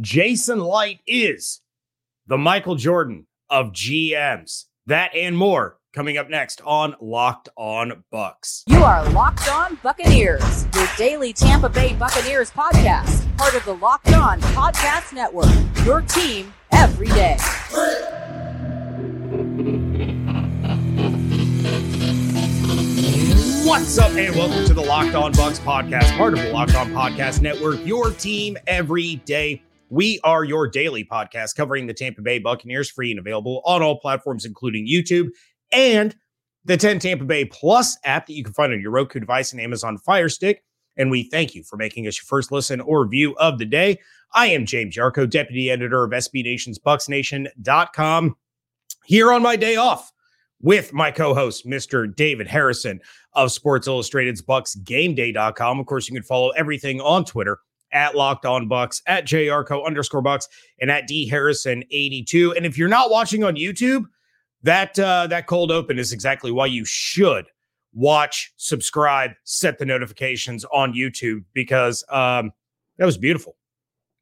Jason Licht is the Michael Jordan of GMs. That and more coming up next on Locked On Bucs. You are Locked On Buccaneers, your daily Tampa Bay Buccaneers podcast, part of the Locked On Podcast Network. Your team every day. What's up, and welcome to the Locked On Bucs podcast, part of the Locked On Podcast Network, your team every day. We are your daily podcast covering the Tampa Bay Buccaneers, free and available on all platforms, including YouTube and the 10 Tampa Bay Plus app that you can find on your Roku device and Amazon Fire Stick. And we thank you for making us your first listen or view of the day. I am James Yarcho, deputy editor of SB Nation's BucsNation.com, here on my day off with my co-host, Mr. David Harrison of Sports Illustrated's BucsGameDay.com. Of course, you can follow everything on Twitter at Locked On Bucs, at JYarcho underscore Bucs, and at D Harrison 82. And if you're not watching on YouTube, that uh, that cold open is exactly why you should watch, subscribe, set the notifications on YouTube because um, that was beautiful.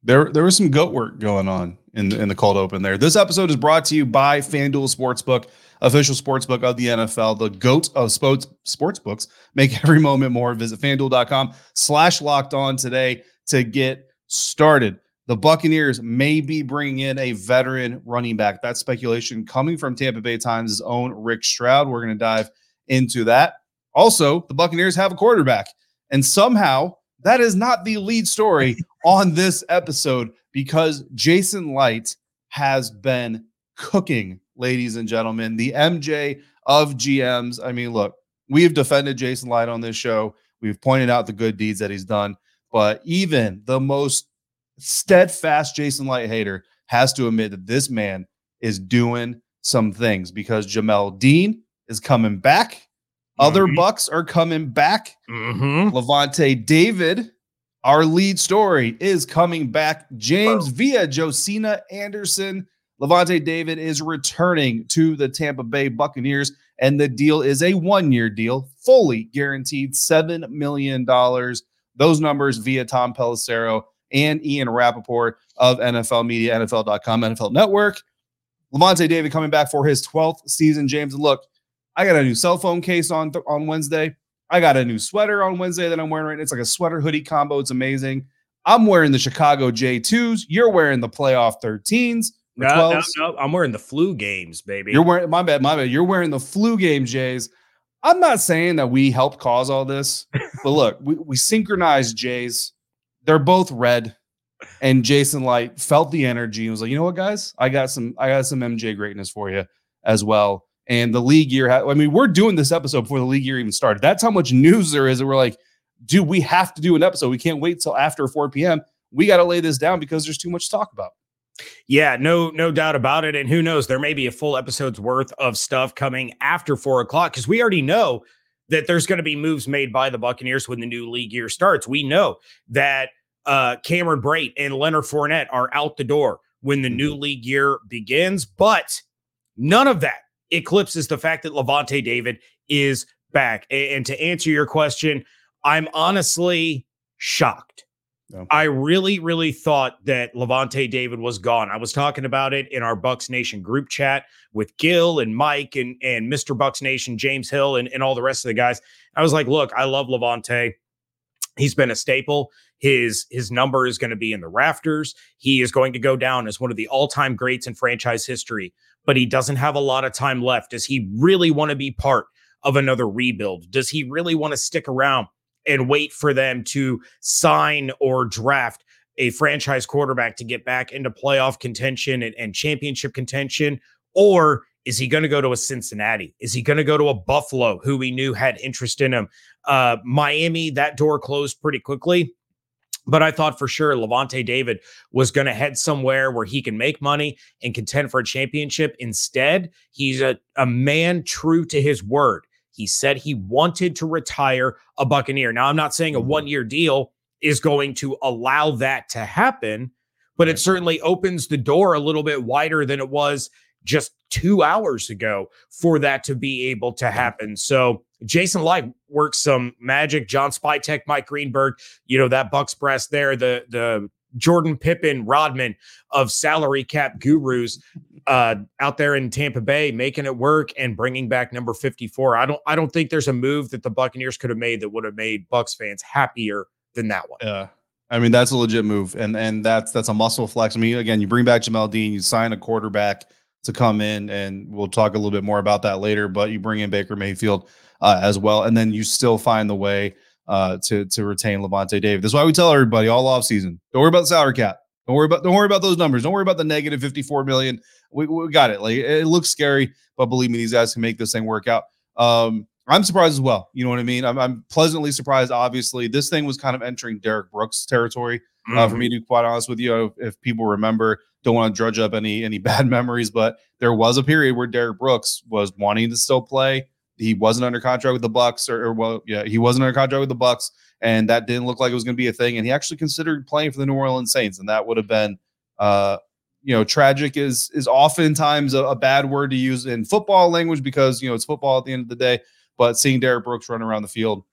There, there was some goat work going on in the, in the cold open there. This episode is brought to you by FanDuel Sportsbook, official sportsbook of the NFL, the goat of sports sportsbooks. Make every moment more. Visit FanDuel.com slash locked on today to get started. The Buccaneers may be bringing in a veteran running back. That's speculation coming from Tampa Bay Times' own Rick Stroud. We're going to dive into that. Also, the Buccaneers have a quarterback, and somehow that is not the lead story on this episode because Jason Licht has been cooking, ladies and gentlemen. The MJ of GMs. I mean, look, we have defended Jason Licht on this show. We've pointed out the good deeds that he's done. But even the most steadfast Jason Licht hater has to admit that this man is doing some things because Jamel Dean is coming back. Other Mhm. Bucs are coming back. Mm-hmm. Lavonte David, our lead story, is coming back. James via Josina Anderson. Lavonte David is returning to the Tampa Bay Buccaneers, and the deal is a one year deal, fully guaranteed $7 million. Those numbers via Tom Pelissero and Ian Rapoport of NFL Media, NFL.com, NFL Network. Lavonte David coming back for his 12th season, James. Look, I got a new cell phone case on, on Wednesday. I got a new sweater on Wednesday that I'm wearing right now. It's like a sweater hoodie combo. It's amazing. I'm wearing the Chicago J2s. You're wearing the playoff 13s. or No, no, no. I'm wearing the flu games, baby. You're wearing my bad, my bad. You're wearing the flu game Jays. I'm not saying that we helped cause all this, but look, we, we synchronized Jays. They're both red. And Jason Licht felt the energy and was like, you know what, guys? I got some, I got some MJ greatness for you as well. And the league year, ha- I mean, we're doing this episode before the league year even started. That's how much news there is. And we're like, dude, we have to do an episode. We can't wait till after 4 p.m. We got to lay this down because there's too much to talk about. Yeah, no, no doubt about it. And who knows, there may be a full episode's worth of stuff coming after four o'clock because we already know that there's going to be moves made by the Buccaneers when the new league year starts. We know that uh, Cameron Brate and Leonard Fournette are out the door when the new league year begins, but none of that eclipses the fact that Lavonte David is back. And to answer your question, I'm honestly shocked. Yeah. I really, really thought that Lavonte David was gone. I was talking about it in our Bucs Nation group chat with Gil and Mike and, and Mr. Bucs Nation, James Hill, and, and all the rest of the guys. I was like, look, I love Lavonte. He's been a staple. His his number is going to be in the rafters. He is going to go down as one of the all-time greats in franchise history, but he doesn't have a lot of time left. Does he really want to be part of another rebuild? Does he really want to stick around and wait for them to sign or draft a franchise quarterback to get back into playoff contention and, and championship contention? Or is he going to go to a Cincinnati? Is he going to go to a Buffalo who we knew had interest in him? Uh, Miami, that door closed pretty quickly. But I thought for sure Lavonte David was going to head somewhere where he can make money and contend for a championship. Instead, he's a, a man true to his word. He said he wanted to retire a Buccaneer. Now, I'm not saying a mm-hmm. one year deal is going to allow that to happen, but it certainly opens the door a little bit wider than it was just two hours ago for that to be able to happen. So Jason Licht works some magic. John Spytek, Mike Greenberg, you know that Bucs press there. The the Jordan Pippen, Rodman of salary cap gurus uh, out there in Tampa Bay making it work and bringing back number 54. I don't I don't think there's a move that the Buccaneers could have made that would have made Bucs fans happier than that one. Yeah. I mean, that's a legit move. And and that's that's a muscle flex. I mean, again, you bring back Jamel Dean, you sign a quarterback to come in, and we'll talk a little bit more about that later, but you bring in Baker Mayfield uh, as well, and then you still find the way uh, to to retain Lavonte David. That's why we tell everybody all off season, don't worry about the salary cap. Don't worry about don't worry about those numbers. Don't worry about the negative 54 million. We, we got it. Like it looks scary, but believe me, these guys can make this thing work out. Um, I'm surprised as well. You know what I mean? I'm, I'm pleasantly surprised. Obviously, this thing was kind of entering Derrick Brooks territory. Mm-hmm. Uh, for me mm-hmm. to be quite honest with you, if, if people remember, don't want to drudge up any any bad memories, but there was a period where Derrick Brooks was wanting to still play. He wasn't under contract with the Bucs, or, or well, yeah, he wasn't under contract with the Bucs, and that didn't look like it was going to be a thing. And he actually considered playing for the New Orleans Saints, and that would have been, uh, you know, tragic is is oftentimes a, a bad word to use in football language because you know it's football at the end of the day. But seeing Derrick Brooks run around the field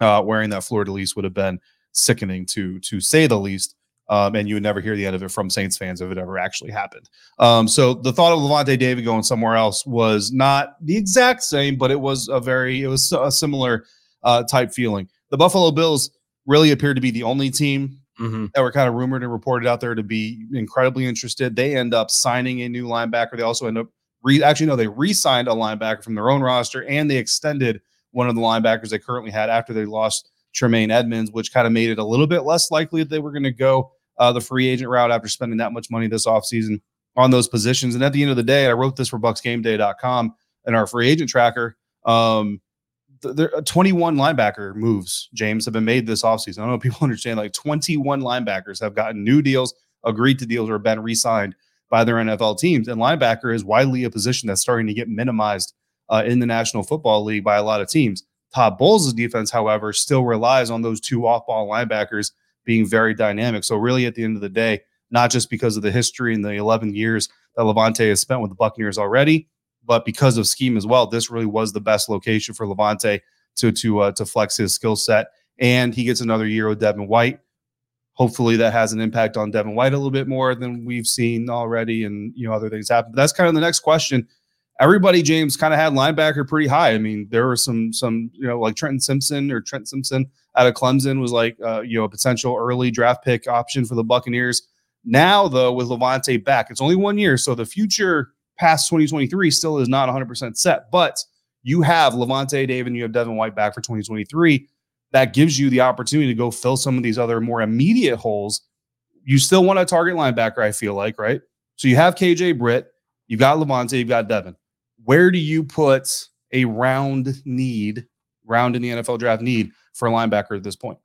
uh, wearing that de lis would have been sickening to to say the least. Um, and you would never hear the end of it from Saints fans if it ever actually happened. Um, so the thought of Lavonte David going somewhere else was not the exact same, but it was a very it was a similar uh, type feeling. The Buffalo Bills really appeared to be the only team mm-hmm. that were kind of rumored and reported out there to be incredibly interested. They end up signing a new linebacker. They also end up re- actually no, they re-signed a linebacker from their own roster and they extended one of the linebackers they currently had after they lost Tremaine Edmunds, which kind of made it a little bit less likely that they were going to go uh, the free agent route after spending that much money this offseason on those positions. And at the end of the day, I wrote this for bucsgameday.com and our free agent tracker. Um, there 21 linebacker moves, James, have been made this offseason. I don't know if people understand like 21 linebackers have gotten new deals, agreed to deals, or been re signed by their NFL teams. And linebacker is widely a position that's starting to get minimized uh, in the National Football League by a lot of teams. Todd Bowles' defense, however, still relies on those two off ball linebackers being very dynamic. So, really, at the end of the day, not just because of the history and the 11 years that Lavonte has spent with the Buccaneers already, but because of scheme as well, this really was the best location for Lavonte to to uh, to flex his skill set. And he gets another year with Devin White hopefully that has an impact on Devin White a little bit more than we've seen already, and you know other things happen. But that's kind of the next question. Everybody, James, kind of had linebacker pretty high. I mean, there were some some you know like Trenton Simpson or Trent Simpson out of Clemson was like uh, you know a potential early draft pick option for the Buccaneers. Now though, with Lavonte back, it's only one year, so the future past 2023 still is not 100% set. But you have Lavonte David, and you have Devin White back for 2023 that gives you the opportunity to go fill some of these other more immediate holes. You still want a target linebacker, I feel like, right? So you have KJ Britt, you've got Lavonte, you've got Devin. Where do you put a round need, round in the NFL draft need for a linebacker at this point?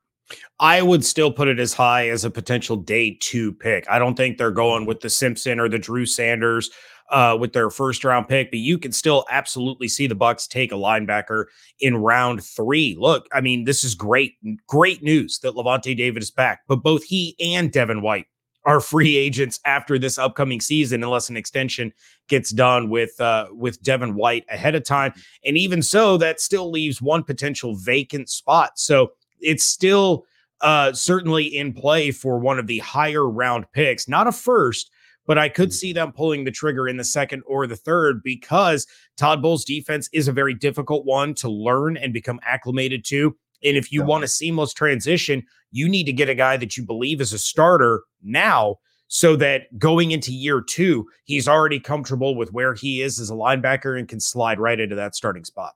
I would still put it as high as a potential day two pick. I don't think they're going with the Simpson or the Drew Sanders uh, with their first round pick, but you can still absolutely see the Bucs take a linebacker in round three. Look, I mean, this is great, great news that Lavonte David is back, but both he and Devin White are free agents after this upcoming season, unless an extension gets done with uh, with Devin White ahead of time. And even so, that still leaves one potential vacant spot. So it's still uh, certainly in play for one of the higher round picks, not a first, but I could mm. see them pulling the trigger in the second or the third because Todd Bowles' defense is a very difficult one to learn and become acclimated to. And if you yeah. want a seamless transition, you need to get a guy that you believe is a starter now so that going into year two, he's already comfortable with where he is as a linebacker and can slide right into that starting spot.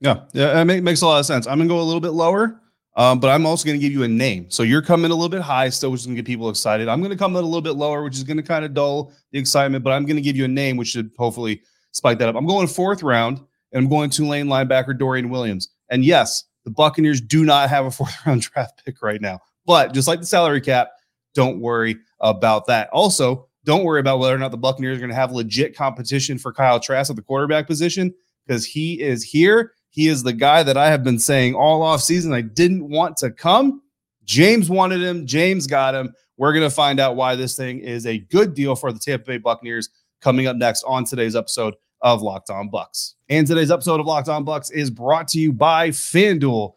Yeah, yeah, it makes a lot of sense. I'm gonna go a little bit lower. Um, but I'm also going to give you a name. So you're coming a little bit high, still, which is going to get people excited. I'm going to come in a little bit lower, which is going to kind of dull the excitement. But I'm going to give you a name, which should hopefully spike that up. I'm going fourth round, and I'm going Tulane linebacker Dorian Williams. And yes, the Buccaneers do not have a fourth round draft pick right now. But just like the salary cap, don't worry about that. Also, don't worry about whether or not the Buccaneers are going to have legit competition for Kyle Trask at the quarterback position because he is here he is the guy that I have been saying all off season I didn't want to come. James wanted him. James got him. We're going to find out why this thing is a good deal for the Tampa Bay Buccaneers coming up next on today's episode of Locked On Bucs. And today's episode of Locked On Bucs is brought to you by FanDuel,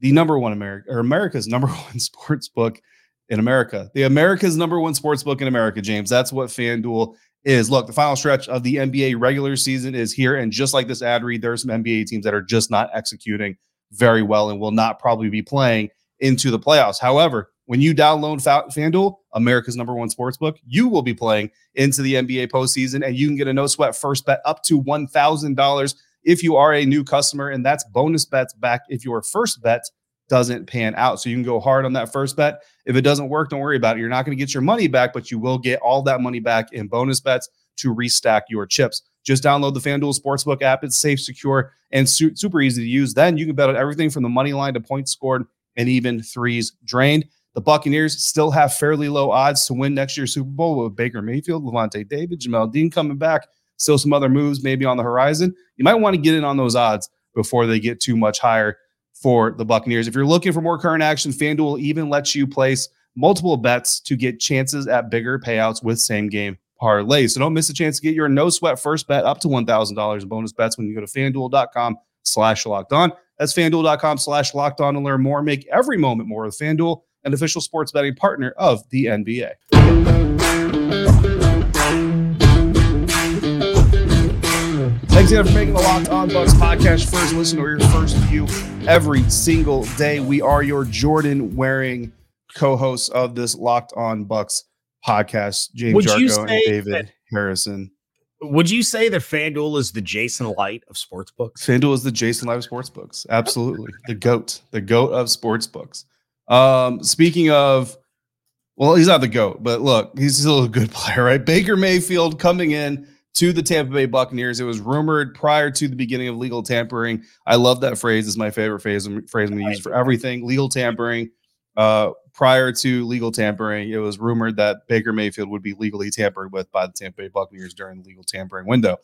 the number one America or America's number one sports book in America. The America's number one sports book in America, James. That's what FanDuel is. Look, the final stretch of the NBA regular season is here. And just like this ad read, there are some NBA teams that are just not executing very well and will not probably be playing into the playoffs. However, when you download FanDuel, America's number one sports book, you will be playing into the NBA postseason and you can get a no sweat first bet up to $1,000 if you are a new customer. And that's bonus bets back if your first bet doesn't pan out. So you can go hard on that first bet. If it doesn't work, don't worry about it. You're not going to get your money back, but you will get all that money back in bonus bets to restack your chips. Just download the FanDuel Sportsbook app. It's safe, secure, and su- super easy to use. Then you can bet on everything from the money line to points scored and even threes drained. The Buccaneers still have fairly low odds to win next year's Super Bowl with Baker Mayfield, Lavonte David, Jamel Dean coming back, still some other moves maybe on the horizon. You might want to get in on those odds before they get too much higher for the Buccaneers. If you're looking for more current action, FanDuel even lets you place multiple bets to get chances at bigger payouts with same game parlays. So don't miss a chance to get your no sweat first bet up to $1,000 in bonus bets when you go to fanduel.com slash locked on. That's fanduel.com slash locked on to learn more. Make every moment more with FanDuel, an official sports betting partner of the NBA. Thanks again for making the Locked On Bucs podcast first listen or your first view every single day. We are your Jordan wearing co-hosts of this Locked On Bucs podcast, James would Yarcho and David that, Harrison. Would you say that FanDuel is the Jason Licht of sports books? FanDuel is the Jason Licht of sports books. Absolutely. the GOAT, the GOAT of sports books. Um, speaking of, well, he's not the GOAT, but look, he's still a good player, right? Baker Mayfield coming in to the Tampa Bay Buccaneers. It was rumored prior to the beginning of legal tampering. I love that phrase. It's my favorite phrase. Phrase I'm use for everything. Legal tampering. Uh, prior to legal tampering, it was rumored that Baker Mayfield would be legally tampered with by the Tampa Bay Buccaneers during the legal tampering window.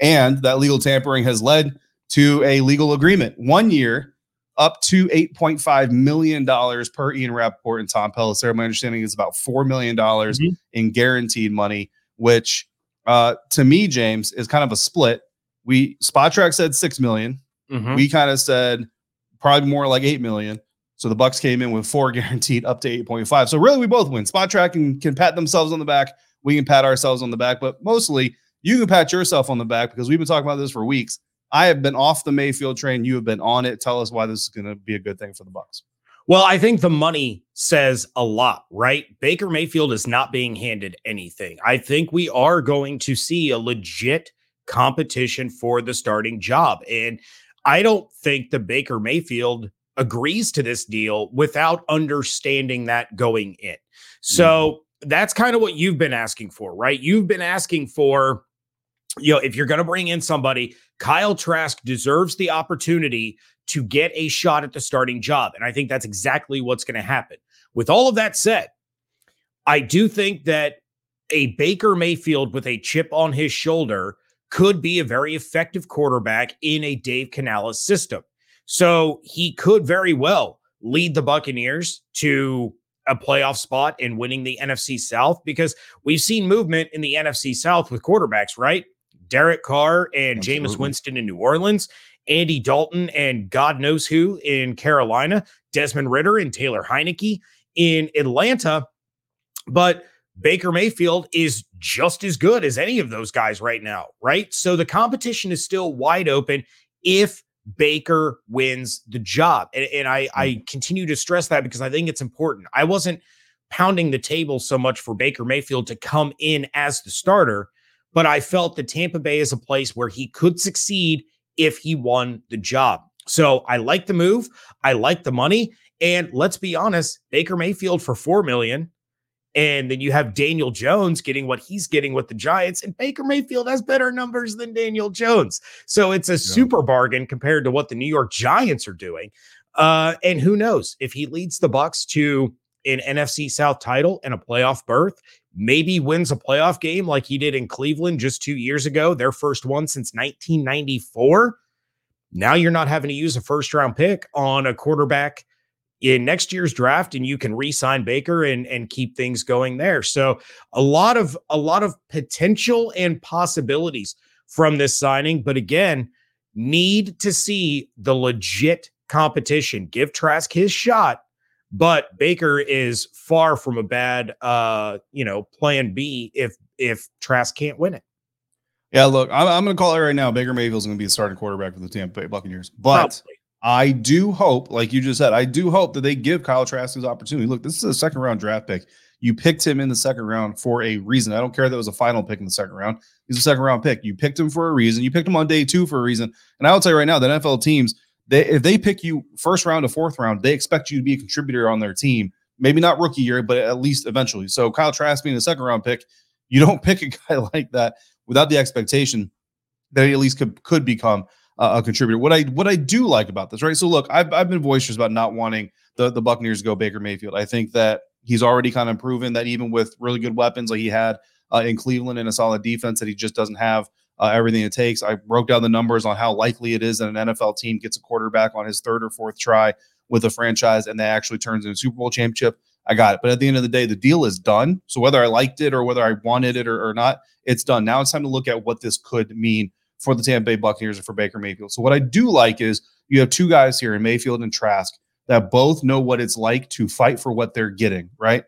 And that legal tampering has led to a legal agreement. One year, up to $8.5 million per Ian Rapoport and Tom Pelissero. My understanding is about $4 million mm-hmm. in guaranteed money, which uh, to me, James, is kind of a split. We Spotrac said six million. Mm-hmm. We kind of said probably more like eight million. So the Bucs came in with four guaranteed up to 8.5. So really we both win. Spotrac can, can pat themselves on the back. We can pat ourselves on the back, but mostly you can pat yourself on the back because we've been talking about this for weeks. I have been off the Mayfield train. You have been on it. Tell us why this is going to be a good thing for the Bucs. Well, I think the money says a lot, right? Baker Mayfield is not being handed anything. I think we are going to see a legit competition for the starting job. And I don't think the Baker Mayfield agrees to this deal without understanding that going in. So mm-hmm. that's kind of what you've been asking for, right? You've been asking for, you know, if you're going to bring in somebody, Kyle Trask deserves the opportunity to get a shot at the starting job. And I think that's exactly what's going to happen. With all of that said, I do think that a Baker Mayfield with a chip on his shoulder could be a very effective quarterback in a Dave Canales system. So he could very well lead the Buccaneers to a playoff spot and winning the NFC South because we've seen movement in the NFC South with quarterbacks, right? Derek Carr and Absolutely. Jameis Winston in New Orleans, Andy Dalton and God knows who in Carolina, Desmond Ridder and Taylor Heinicke in Atlanta. But Baker Mayfield is just as good as any of those guys right now, right? So the competition is still wide open if Baker wins the job. And, and I, I mm-hmm. continue to stress that because I think it's important. I wasn't pounding the table so much for Baker Mayfield to come in as the starter, but I felt that Tampa Bay is a place where he could succeed if he won the job. So I like the move. I like the money. And let's be honest, Baker Mayfield for 4 million and then you have Daniel Jones getting what he's getting with the Giants, and Baker Mayfield has better numbers than Daniel Jones. So it's a yeah. super bargain compared to what the New York Giants are doing. Uh, and who knows if he leads the Bucs to an NFC South title and a playoff berth, maybe wins a playoff game like he did in Cleveland just two years ago, their first one since 1994. Now you're not having to use a first round pick on a quarterback in next year's draft and you can re-sign Baker and and keep things going there. So a lot of a lot of potential and possibilities from this signing, but again, need to see the legit competition. Give Trask his shot But Baker is far from a bad, uh, you know, plan B if if Trask can't win it. Yeah, look, I'm, I'm going to call it right now. Baker Mayfield's going to be the starting quarterback for the Tampa Bay Buccaneers. But Probably. I do hope, like you just said, I do hope that they give Kyle Trask his opportunity. Look, this is a second round draft pick. You picked him in the second round for a reason. I don't care that it was a final pick in the second round. He's a second round pick. You picked him for a reason. You picked him on day two for a reason. And I will tell you right now that NFL teams, they, if they pick you first round to fourth round, they expect you to be a contributor on their team. Maybe not rookie year, but at least eventually. So Kyle Trask being a second round pick, you don't pick a guy like that without the expectation that he at least could could become a contributor. What I what I do like about this, right? So look, I've I've been boisterous about not wanting the the Buccaneers to go Baker Mayfield. I think that he's already kind of proven that even with really good weapons like he had uh, in Cleveland and a solid defense, that he just doesn't have uh, everything it takes. I broke down the numbers on how likely it is that an NFL team gets a quarterback on his third or fourth try with a franchise and that actually turns into a Super Bowl championship. I got it. But at the end of the day, the deal is done. So whether I liked it or whether I wanted it or, or not, it's done. Now it's time to look at what this could mean for the Tampa Bay Buccaneers and for Baker Mayfield. So what I do like is you have two guys here in Mayfield and Trask that both know what it's like to fight for what they're getting, right?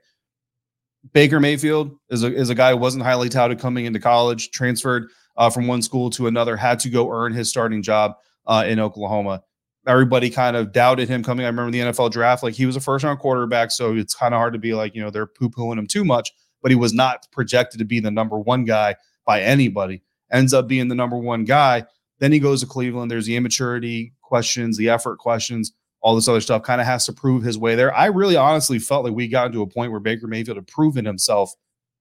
Baker Mayfield is a, is a guy who wasn't highly touted coming into college, transferred uh, from one school to another, had to go earn his starting job uh, in Oklahoma. Everybody kind of doubted him coming. I remember the NFL draft, like he was a first round quarterback, so it's kind of hard to be like, you know, they're poo pooing him too much, but he was not projected to be the number one guy by anybody ends up being the number one guy. Then he goes to Cleveland. There's the immaturity questions, the effort questions, all this other stuff. Kind of has to prove his way there. I really honestly felt like we got to a point where Baker Mayfield had proven himself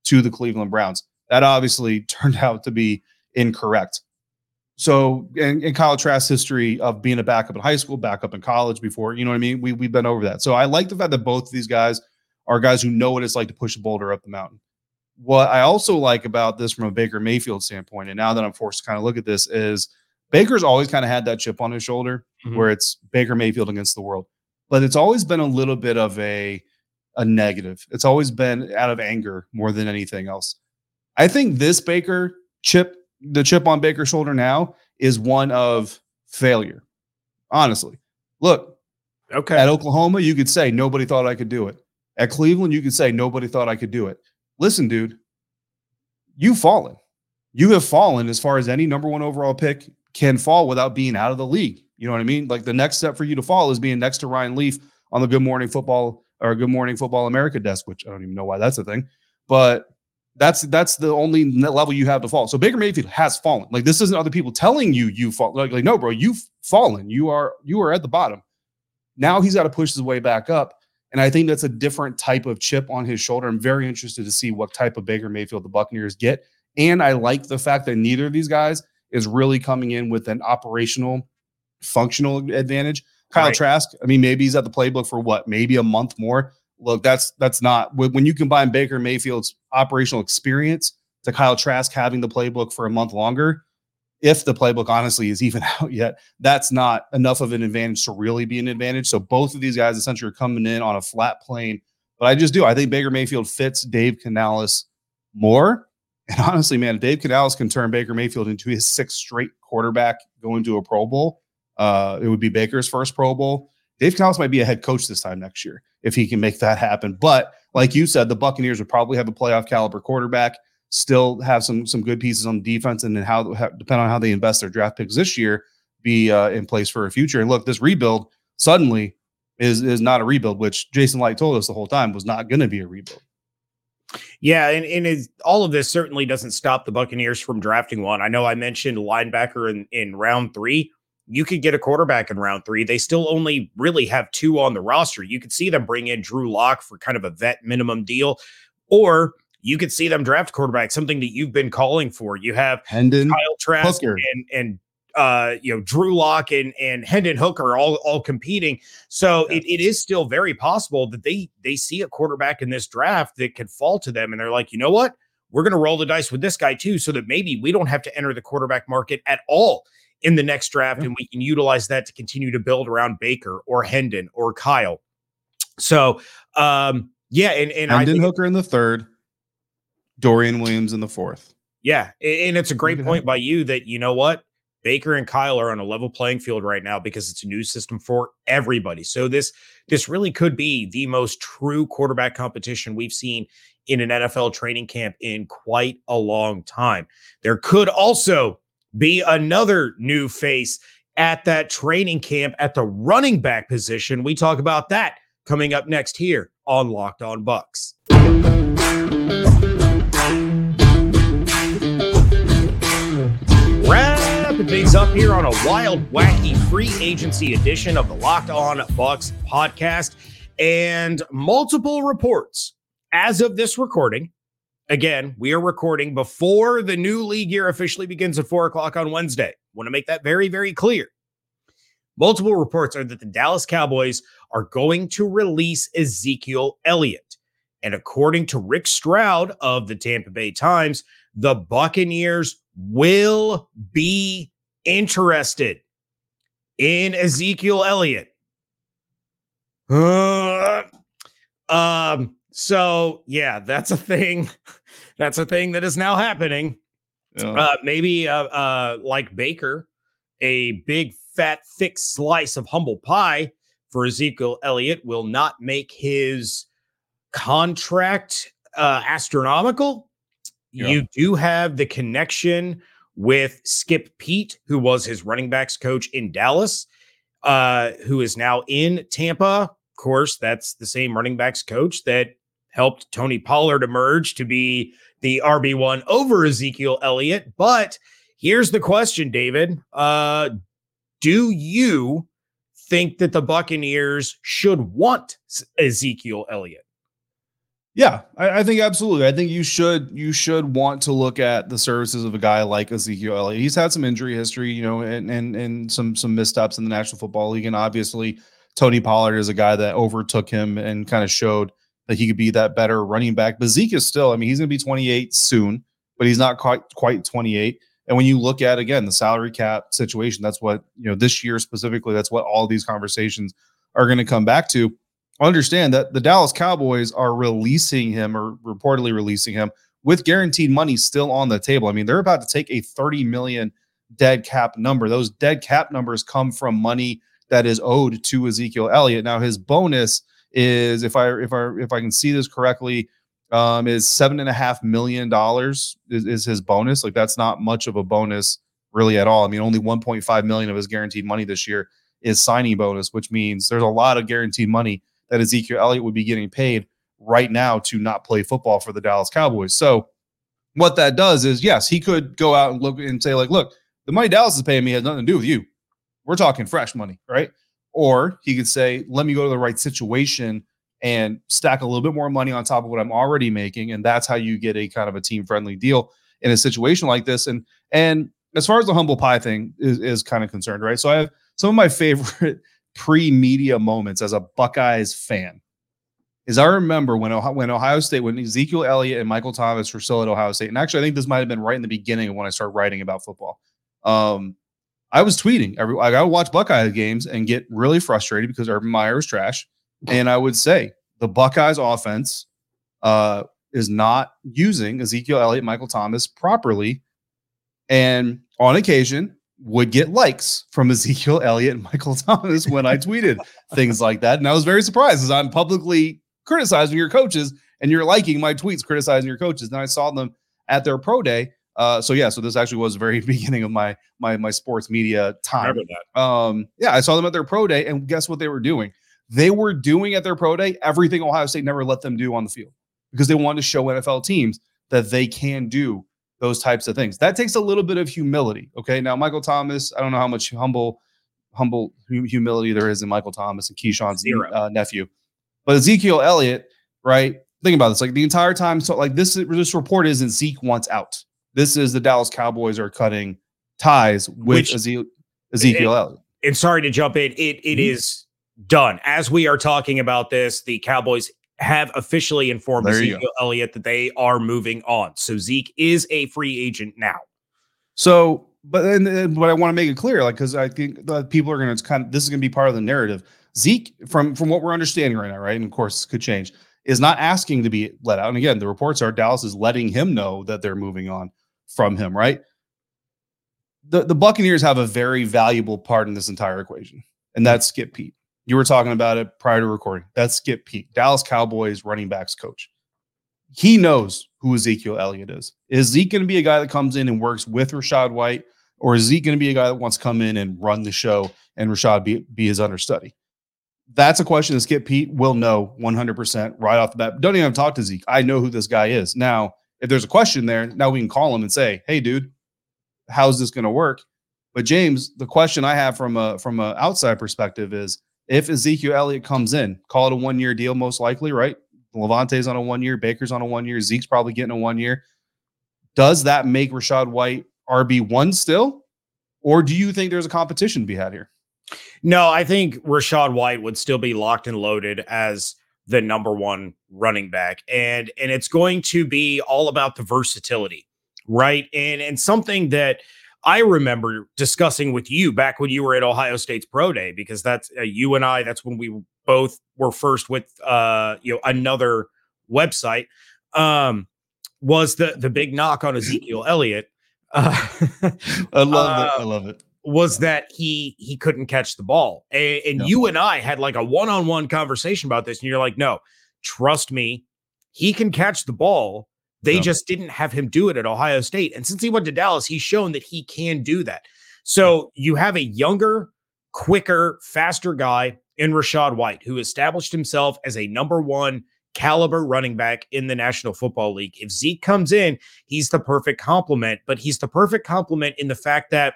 to the Cleveland Browns. That obviously turned out to be incorrect. So, in, in Kyle Trask's history of being a backup in high school, backup in college before, you know what I mean? We, we've been over that. So, I like the fact that both of these guys are guys who know what it's like to push a boulder up the mountain what I also like about this from a Baker Mayfield standpoint, and now that I'm forced to kind of look at this, is Baker's always kind of had that chip on his shoulder mm-hmm. where it's Baker Mayfield against the world. But it's always been a little bit of a a negative. It's always been out of anger more than anything else. I think this Baker chip, the chip on Baker's shoulder now, is one of failure. Honestly. Look, okay. At Oklahoma, you could say nobody thought I could do it. At Cleveland, you could say nobody thought I could do it listen, dude, you've fallen. You have fallen as far as any number one overall pick can fall without being out of the league. You know what I mean? Like the next step for you to fall is being next to Ryan Leaf on the Good Morning Football or Good Morning Football America desk, which I don't even know why that's a thing, but that's that's the only level you have to fall. So Baker Mayfield has fallen. Like this isn't other people telling you you fall. Like, like no, bro, you've fallen. You are you are at the bottom. Now he's got to push his way back up. And I think that's a different type of chip on his shoulder. I'm very interested to see what type of Baker Mayfield the Buccaneers get. And I like the fact that neither of these guys is really coming in with an operational, functional advantage. Kyle right. Trask, I mean, maybe he's at the playbook for what, maybe a month more. Look, that's that's not when you combine Baker Mayfield's operational experience to Kyle Trask having the playbook for a month longer if the playbook honestly is even out yet, that's not enough of an advantage to really be an advantage. So both of these guys essentially are coming in on a flat plane. But I just do. I think Baker Mayfield fits Dave Canales more. And honestly, man, if Dave Canales can turn Baker Mayfield into his sixth straight quarterback going to a Pro Bowl, uh, it would be Baker's first Pro Bowl. Dave Canales might be a head coach this time next year if he can make that happen. But like you said, the Buccaneers would probably have a playoff caliber quarterback still have some some good pieces on defense, and then how, depend on how they invest their draft picks this year, be uh, in place for a future. And look, this rebuild suddenly is is not a rebuild, which Jason Licht told us the whole time was not going to be a rebuild. Yeah, and, and all of this certainly doesn't stop the Buccaneers from drafting one. I know I mentioned linebacker in, in round three. You could get a quarterback in round three. They still only really have two on the roster. You could see them bring in Drew Lock for kind of a vet minimum deal, or you could see them draft quarterback, something that you've been calling for. You have Hendon, Kyle Trask, Hooker. and and uh, you know Drew Lock and and Hendon Hooker all all competing. So it, it is still very possible that they they see a quarterback in this draft that could fall to them, and they're like, you know what, we're going to roll the dice with this guy too, so that maybe we don't have to enter the quarterback market at all in the next draft, yeah. and we can utilize that to continue to build around Baker or Hendon or Kyle. So um, yeah, and and Hendon Hooker in the third. Dorian Williams in the fourth. Yeah, and it's a great point by you that you know what Baker and Kyle are on a level playing field right now because it's a new system for everybody. So this this really could be the most true quarterback competition we've seen in an NFL training camp in quite a long time. There could also be another new face at that training camp at the running back position. We talk about that coming up next here on Locked On Bucs. Wrapping things up here on a wild, wacky free agency edition of the Locked On Bucs podcast and multiple reports as of this recording. Again, we are recording before the new league year officially begins at four o'clock on Wednesday. Want to make that very, very clear. Multiple reports are that the Dallas Cowboys are going to release Ezekiel Elliott. And according to Rick Stroud of the Tampa Bay Times, the Buccaneers will be interested in Ezekiel Elliott. Uh, um, so yeah, that's a thing. That's a thing that is now happening. Yeah. Uh, maybe uh, uh, like Baker, a big fat thick slice of humble pie for Ezekiel Elliott will not make his contract uh, astronomical. Yeah. You do have the connection with Skip Peete, who was his running backs coach in Dallas, uh, who is now in Tampa. Of course, that's the same running backs coach that helped Tony Pollard emerge to be the RB1 over Ezekiel Elliott. But here's the question, David. Uh, do you think that the Buccaneers should want Ezekiel Elliott? Yeah, I, I, think absolutely. I think you should you should want to look at the services of a guy like Ezekiel Elliott. He's had some injury history, you know, and and and some some missteps in the National Football League, and obviously Tony Pollard is a guy that overtook him and kind of showed that he could be that better running back. But Zeke is still, I mean, he's going to be 28 soon, but he's not quite quite 28. And when you look at again the salary cap situation, that's what you know this year specifically. That's what all these conversations are going to come back to. Understand that the Dallas Cowboys are releasing him or reportedly releasing him with guaranteed money still on the table. I mean, they're about to take a 30 million dead cap number. Those dead cap numbers come from money that is owed to Ezekiel Elliott. Now his bonus is if I if I if I can see this correctly, um, is seven and a half million dollars is, is his bonus. Like that's not much of a bonus really at all. I mean, only 1.5 million of his guaranteed money this year is signing bonus, which means there's a lot of guaranteed money that Ezekiel Elliott would be getting paid right now to not play football for the Dallas Cowboys. So what that does is, yes, he could go out and look and say, like, look, the money Dallas is paying me has nothing to do with you. We're talking fresh money, right? Or he could say, let me go to the right situation and stack a little bit more money on top of what I'm already making. And that's how you get a kind of a team friendly deal in a situation like this. And and as far as the humble pie thing is, is kind of concerned, right? So I have some of my favorite pre-media moments as a Buckeyes fan. Is I remember when Ohio, when Ohio State, when Ezekiel Elliott and Michael Thomas were still at Ohio State, and actually I think this might have been right in the beginning when I started writing about football. Um, I was tweeting every I would watch Buckeye games and get really frustrated because Urban Meyer is trash. And I would say the Buckeyes offense uh, is not using Ezekiel Elliott, Michael Thomas properly, and on occasion would get likes from Ezekiel Elliott and Michael Thomas when I tweeted things like that. And I was very surprised as I'm publicly criticizing your coaches and you're liking my tweets criticizing your coaches. Then I saw them at their pro day. Uh, so yeah, so this actually was the very beginning of my my my sports media time. Um, yeah, I saw them at their pro day, and guess what they were doing? They were doing at their pro day everything Ohio State never let them do on the field because they wanted to show NFL teams that they can do those types of things. That takes a little bit of humility. Okay. Now, Michael Thomas, I don't know how much humble, humble humility there is in Michael Thomas and Keyshawn's uh, nephew, but Ezekiel Elliott, right? Think about this. Like the entire time, so like this this report isn't Zeke wants out. This is the Dallas Cowboys are cutting ties with Which, Ezekiel, Ezekiel Elliott. And sorry to jump in. It it mm-hmm. is done. As we are talking about this, the Cowboys have officially informed there Ezekiel Elliott that they are moving on. So Zeke is a free agent now. So, but and, but I want to make it clear, like because I think that people are going to kind of this is going to be part of the narrative. Zeke, from from what we're understanding right now, right, and of course could change, is not asking to be let out. And again, the reports are Dallas is letting him know that they're moving on from him, right? the, the Buccaneers have a very valuable part in this entire equation, and that's Skip Peete. You were talking about it prior to recording. That's Skip Peete, Dallas Cowboys running backs coach. He knows who Ezekiel Elliott is. Is Zeke going to be a guy that comes in and works with Rachaad White, or is Zeke going to be a guy that wants to come in and run the show and Rachaad be, be his understudy? That's a question that Skip Peete will know 100% right off the bat. Don't even have to talk to Zeke. I know who this guy is. Now, if there's a question there, now we can call him and say, hey, dude, how's this going to work? But James, the question I have from a from an outside perspective is if Ezekiel Elliott comes in, call it a one year deal, most likely, right? Lavonte's on a one year, Baker's on a one year, Zeke's probably getting a one year. Does that make Rachaad White RB one still, or do you think there's a competition to be had here? No, I think Rachaad White would still be locked and loaded as the number one running back, and and it's going to be all about the versatility, right? And and something that I remember discussing with you back when you were at Ohio State's pro day because that's uh, you and I. That's when we both were first with uh you know another website. Um, was the the big knock on Ezekiel Elliott? Uh, I love uh, it. I love it. Was that he he couldn't catch the ball, and, and no. you and I had like a one on one conversation about this, and you're like, no, trust me, he can catch the ball they no. just didn't have him do it at Ohio State. And since he went to Dallas, he's shown that he can do that. So you have a younger, quicker, faster guy in Rachaad White who established himself as a number one caliber running back in the National Football League. If Zeke comes in, he's the perfect complement, but he's the perfect complement in the fact that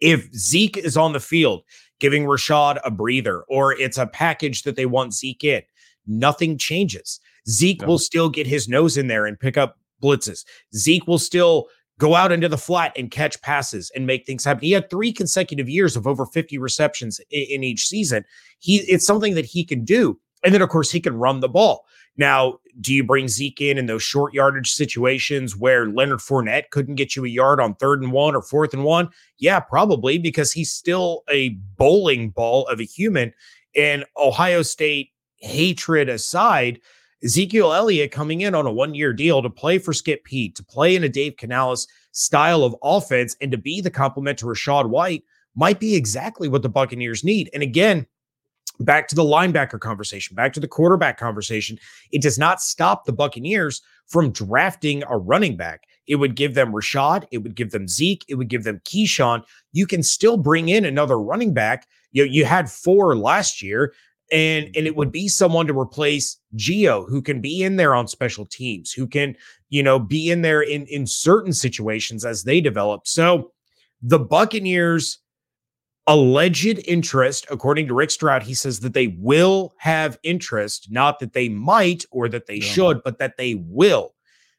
if Zeke is on the field giving Rachaad a breather or it's a package that they want Zeke in, nothing changes. Zeke will still get his nose in there and pick up blitzes. Zeke will still go out into the flat and catch passes and make things happen. He had three consecutive years of over 50 receptions in, in each season. He it's something that he can do. And then of course he can run the ball. Now, do you bring Zeke in in those short yardage situations where Leonard Fournette couldn't get you a yard on third and one or fourth and one? Yeah, probably because he's still a bowling ball of a human. And Ohio State hatred aside, Ezekiel Elliott coming in on a one year deal to play for Skip Peete, to play in a Dave Canales style of offense, and to be the complement to Rachaad White might be exactly what the Buccaneers need. And again, back to the linebacker conversation, back to the quarterback conversation, it does not stop the Buccaneers from drafting a running back. It would give them Rachaad, it would give them Zeke, it would give them Ke'Shawn. You can still bring in another running back. You, you had four last year and and it would be someone to replace Geo, who can be in there on special teams, who can, you know, be in there in in certain situations as they develop. So the Buccaneers alleged interest, according to Rick Stroud, he says that they will have interest, not that they might or that they yeah. should, but that they will.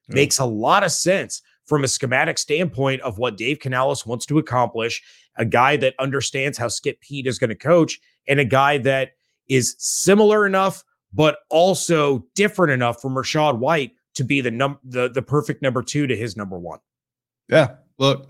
Yeah. Makes a lot of sense from a schematic standpoint of what Dave Canales wants to accomplish, a guy that understands how Skip Peete is going to coach, and a guy that is similar enough, but also different enough from Rachaad White to be the num the the perfect number two to his number one. Yeah. Look,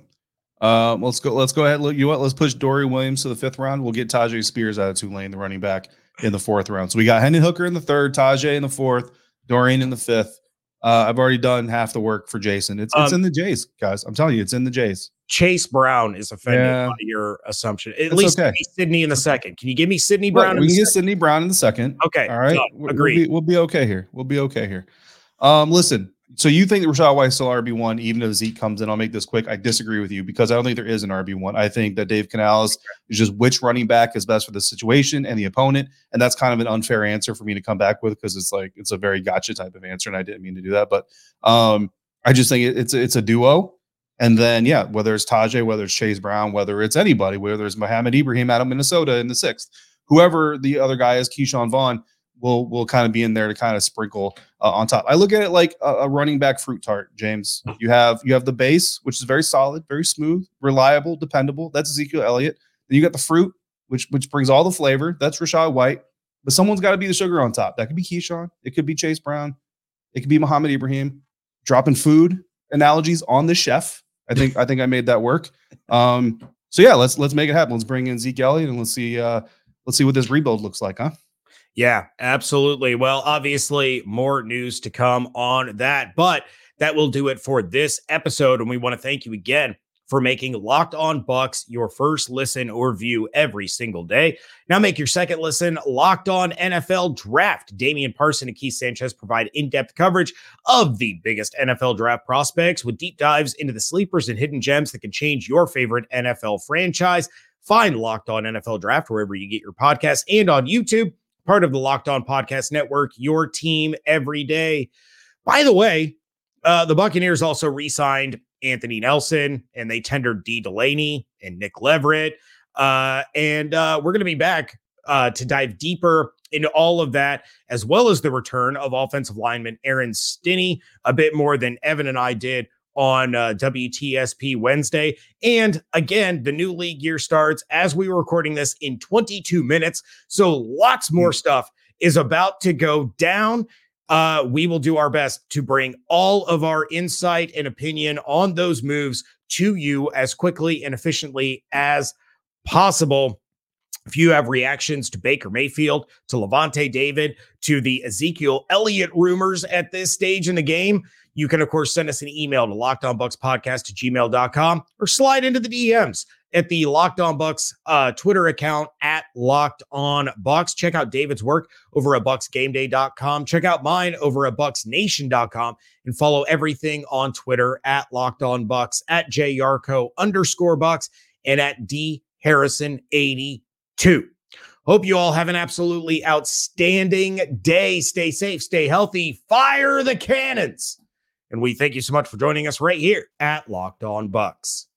um, let's go. Let's go ahead. Look, you what? Let's push Dory Williams to the fifth round. We'll get Tyjae Spears out of Tulane, the running back, in the fourth round. So we got Hendon Hooker in the third, Tyjae in the fourth, Dorian in the fifth. Uh, I've already done half the work for Jason. It's it's um, in the Jays, guys. I'm telling you, it's in the Jays. Chase Brown is offended yeah. by your assumption. At That's least okay. Sydney in the second. Can you give me Sydney Brown? we can get Sydney Brown in the second. Okay. All right. Agree. We'll, we'll be, we'll be okay here. We'll be okay here. Um, listen, so you think that Rachaad White still RB one, even if Zeke comes in? I'll make this quick. I disagree with you because I don't think there is an RB one. I think that Dave Canales is just which running back is best for the situation and the opponent, and that's kind of an unfair answer for me to come back with because it's like it's a very gotcha type of answer, and I didn't mean to do that. But um, I just think it, it's it's a duo, and then yeah, whether it's Tyjae, whether it's Chase Brown, whether it's anybody, whether it's Mohamed Ibrahim out of Minnesota in the sixth, whoever the other guy is, Ke'Shawn Vaughn will will kind of be in there to kind of sprinkle uh, on top. I look at it like a, a, running back fruit tart, James. You have you have the base, which is very solid, very smooth, reliable, dependable. That's Ezekiel Elliott. Then you got the fruit, which which brings all the flavor. That's Rachaad White. But someone's got to be the sugar on top. That could be Ke'Shawn. It could be Chase Brown. It could be Mohamed Ibrahim. Dropping food analogies on the chef. I think I think I made that work. Um, so yeah, let's let's make it happen. Let's bring in Zeke Elliott and let's see uh, let's see what this rebuild looks like, huh? Yeah, absolutely. Well, obviously, more news to come on that, but that will do it for this episode. And we want to thank you again for making Locked On Bucks your first listen or view every single day. Now make your second listen Locked On NFL Draft. Damian Parson and Keith Sanchez provide in-depth coverage of the biggest NFL draft prospects with deep dives into the sleepers and hidden gems that can change your favorite NFL franchise. Find Locked On NFL Draft wherever you get your podcasts and on YouTube, part of the Locked On Podcast Network, your team every day. By the way, uh, the Buccaneers also re signed Anthony Nelson and they tendered Dee Delaney and Nick Leverett. Uh, and uh, we're going to be back uh, to dive deeper into all of that, as well as the return of offensive lineman Aaron Stinnie, a bit more than Evan and I did on uh, WTSP Wednesday. And again, the new league year starts as we were recording this in 22 minutes. So lots more mm. stuff is about to go down. Uh, we will do our best to bring all of our insight and opinion on those moves to you as quickly and efficiently as possible. If you have reactions to Baker Mayfield, to Lavonte David, to the Ezekiel Elliott rumors at this stage in the game, you can, of course, send us an email to lockedonbucspodcast at gmail.com or slide into the DMs at the Locked On Bucs uh, Twitter account at Locked On Bucs. Check out David's work over at bucsgameday.com. Check out mine over at BucsNation.com and follow everything on Twitter at Locked On Bucs, at JYarcho underscore Bucs, and at D Harrison 82. Hope you all have an absolutely outstanding day. Stay safe, stay healthy, fire the cannons. And we thank you so much for joining us right here at Locked On Bucs.